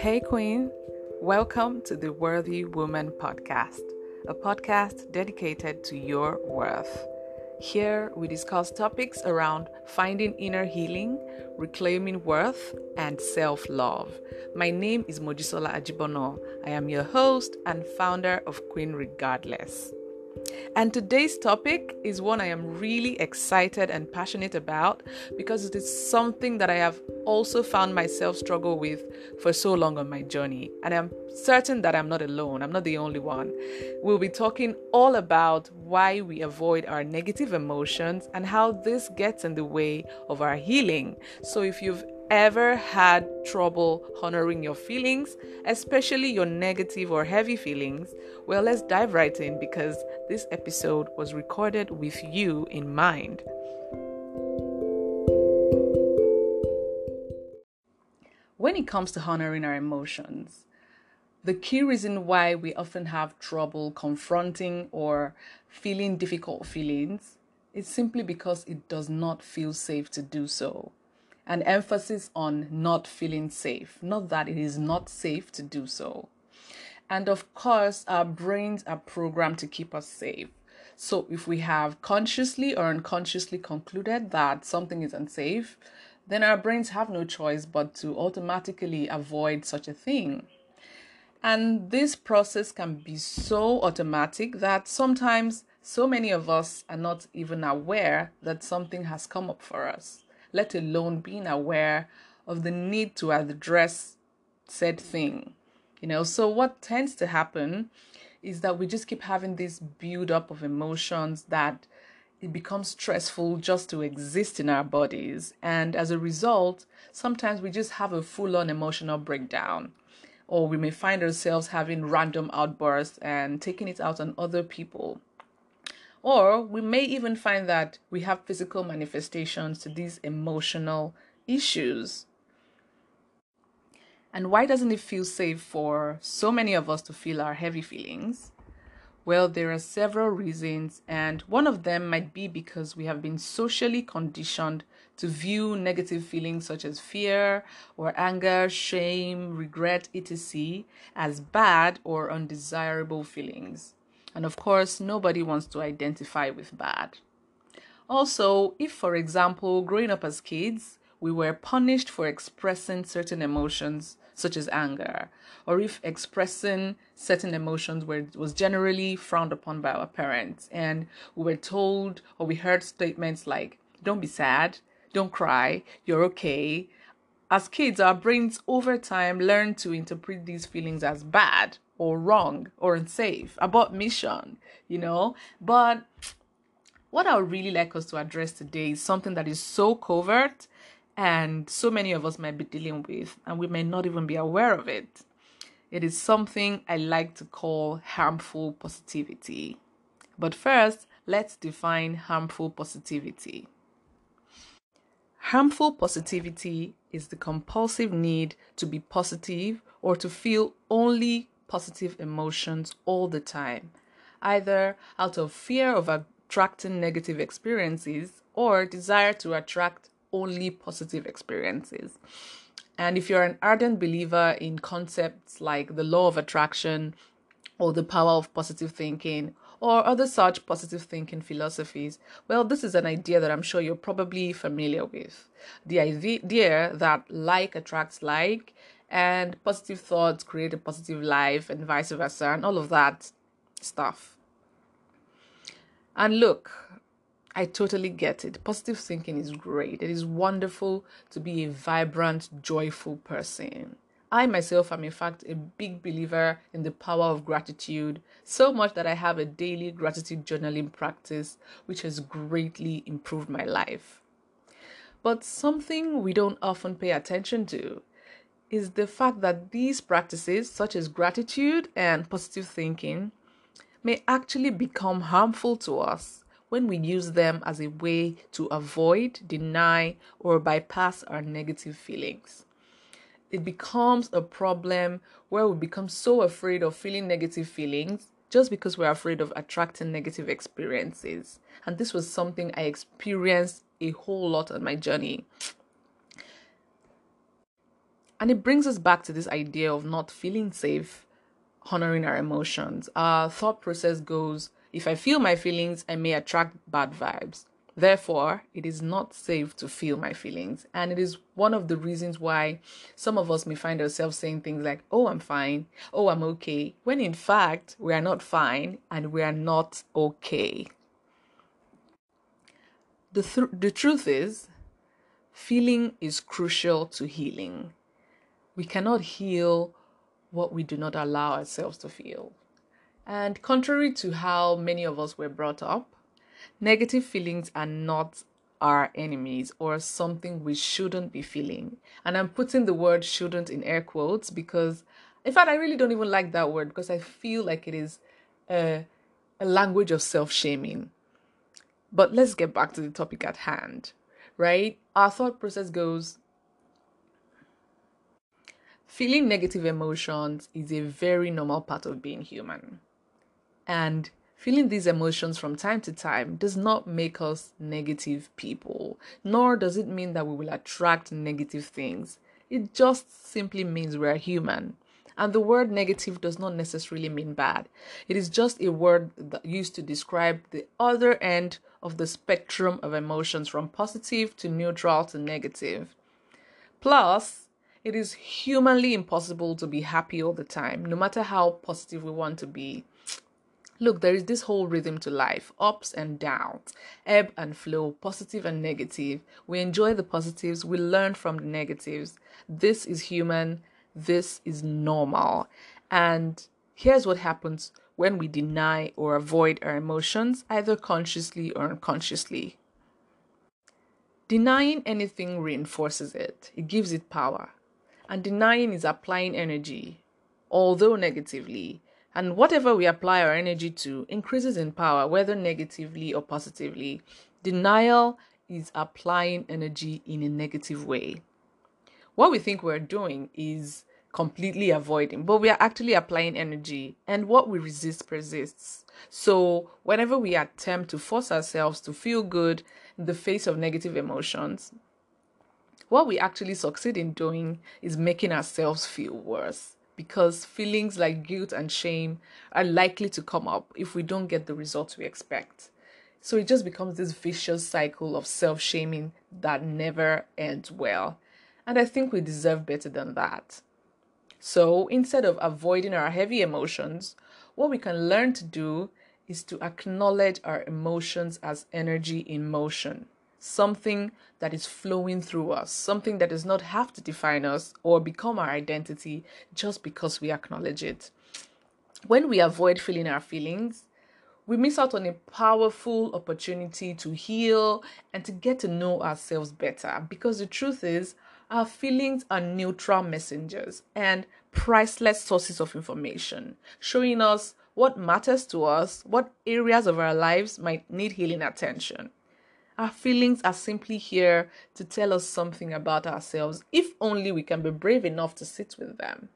Hey, Queen. Welcome to the Worthy Woman Podcast, a podcast dedicated to your worth. Here, we discuss topics around finding inner healing, reclaiming worth, and self love. My name is Mojisola Ajibono. I am your host and founder of Queen Regardless. And today's topic is one I am really excited and passionate about because it is something that I have also found myself struggle with for so long on my journey. And I'm certain that I'm not alone, I'm not the only one. We'll be talking all about why we avoid our negative emotions and how this gets in the way of our healing. So if you've ever had trouble honoring your feelings, especially your negative or heavy feelings, well, let's dive right in because this episode was recorded with you in mind. When it comes to honoring our emotions, the key reason why we often have trouble confronting or feeling difficult feelings is simply because it does not feel safe to do so an emphasis on not feeling safe, not that it is not safe to do so. And of course, our brains are programmed to keep us safe. So if we have consciously or unconsciously concluded that something is unsafe, then our brains have no choice but to automatically avoid such a thing. And this process can be so automatic that sometimes so many of us are not even aware that something has come up for us let alone being aware of the need to address said thing. You know, so what tends to happen is that we just keep having this build up of emotions that it becomes stressful just to exist in our bodies. And as a result, sometimes we just have a full on emotional breakdown. Or we may find ourselves having random outbursts and taking it out on other people. Or we may even find that we have physical manifestations to these emotional issues. And why doesn't it feel safe for so many of us to feel our heavy feelings? Well, there are several reasons, and one of them might be because we have been socially conditioned to view negative feelings such as fear or anger, shame, regret, etc., as bad or undesirable feelings. And of course, nobody wants to identify with bad. Also, if, for example, growing up as kids, we were punished for expressing certain emotions, such as anger, or if expressing certain emotions were, was generally frowned upon by our parents, and we were told or we heard statements like, don't be sad, don't cry, you're okay. As kids, our brains over time learn to interpret these feelings as bad or wrong or unsafe about mission, you know. But what I would really like us to address today is something that is so covert and so many of us might be dealing with, and we may not even be aware of it. It is something I like to call harmful positivity. But first, let's define harmful positivity. Harmful positivity is the compulsive need to be positive or to feel only positive emotions all the time, either out of fear of attracting negative experiences or desire to attract only positive experiences. And if you're an ardent believer in concepts like the law of attraction or the power of positive thinking or other such positive thinking philosophies, well, this is an idea that I'm sure you're probably familiar with. The idea that like attracts like and positive thoughts create a positive life and vice versa and all of that stuff and look i totally get it. Positive thinking is great. It is wonderful to be a vibrant joyful person. I myself am in fact a big believer in the power of gratitude so much that i have a daily gratitude journaling practice which has greatly improved my life. But something we don't often pay attention to is the fact that these practices, such as gratitude and positive thinking, may actually become harmful to us when we use them as a way to avoid, deny, or bypass our negative feelings. It becomes a problem where we become so afraid of feeling negative feelings just because we're afraid of attracting negative experiences. And this was something I experienced a whole lot on my journey. And it brings us back to this idea of not feeling safe, honoring our emotions. Our thought process goes if I feel my feelings, I may attract bad vibes. Therefore, it is not safe to feel my feelings. And it is one of the reasons why some of us may find ourselves saying things like, oh, I'm fine, oh, I'm okay, when in fact, we are not fine and we are not okay. The, th- the truth is, feeling is crucial to healing. We cannot heal what we do not allow ourselves to feel. And contrary to how many of us were brought up, negative feelings are not our enemies or something we shouldn't be feeling. And I'm putting the word shouldn't in air quotes because, in fact, I really don't even like that word because I feel like it is a, a language of self shaming. But let's get back to the topic at hand, right? Our thought process goes feeling negative emotions is a very normal part of being human. And feeling these emotions from time to time does not make us negative people, nor does it mean that we will attract negative things. It just simply means we are human. And the word negative does not necessarily mean bad. It is just a word that used to describe the other end of the spectrum of emotions from positive to neutral to negative. Plus, it is humanly impossible to be happy all the time, no matter how positive we want to be. Look, there is this whole rhythm to life ups and downs, ebb and flow, positive and negative. We enjoy the positives, we learn from the negatives. This is human, this is normal. And here's what happens when we deny or avoid our emotions, either consciously or unconsciously. Denying anything reinforces it, it gives it power. And denying is applying energy, although negatively. And whatever we apply our energy to increases in power, whether negatively or positively. Denial is applying energy in a negative way. What we think we're doing is completely avoiding, but we are actually applying energy, and what we resist persists. So, whenever we attempt to force ourselves to feel good in the face of negative emotions, what we actually succeed in doing is making ourselves feel worse because feelings like guilt and shame are likely to come up if we don't get the results we expect. So it just becomes this vicious cycle of self shaming that never ends well. And I think we deserve better than that. So instead of avoiding our heavy emotions, what we can learn to do is to acknowledge our emotions as energy in motion something that is flowing through us, something that does not have to define us or become our identity just because we acknowledge it. When we avoid feeling our feelings, we miss out on a powerful opportunity to heal and to get to know ourselves better because the truth is, our feelings are neutral messengers and priceless sources of information, showing us what matters to us, what areas of our lives might need healing attention. Our feelings are simply here to tell us something about ourselves, if only we can be brave enough to sit with them.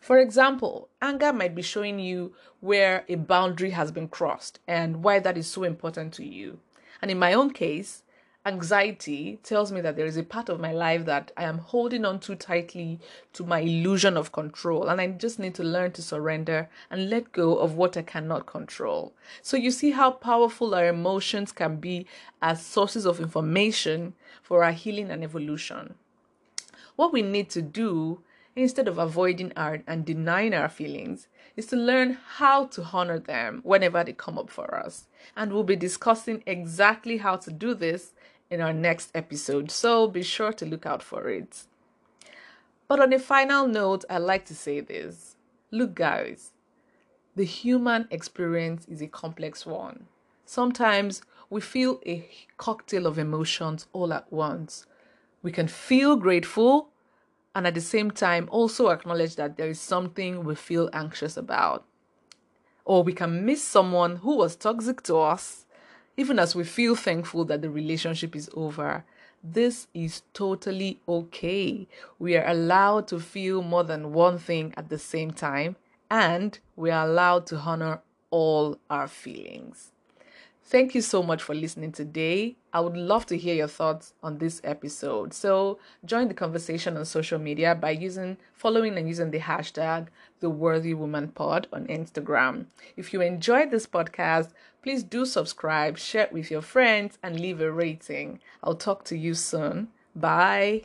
For example, anger might be showing you where a boundary has been crossed and why that is so important to you. And in my own case, anxiety tells me that there is a part of my life that I am holding on too tightly to my illusion of control, and I just need to learn to surrender and let go of what I cannot control. So, you see how powerful our emotions can be as sources of information for our healing and evolution. What we need to do instead of avoiding our and denying our feelings is to learn how to honor them whenever they come up for us. And we'll be discussing exactly how to do this in our next episode, so be sure to look out for it. But on a final note, I'd like to say this look, guys, the human experience is a complex one. Sometimes we feel a cocktail of emotions all at once. We can feel grateful and at the same time also acknowledge that there is something we feel anxious about. Or we can miss someone who was toxic to us even as we feel thankful that the relationship is over. This is totally okay. We are allowed to feel more than one thing at the same time, and we are allowed to honor all our feelings. Thank you so much for listening today. I would love to hear your thoughts on this episode. So, join the conversation on social media by using following and using the hashtag the worthy woman pod on Instagram. If you enjoyed this podcast, please do subscribe, share it with your friends and leave a rating. I'll talk to you soon. Bye.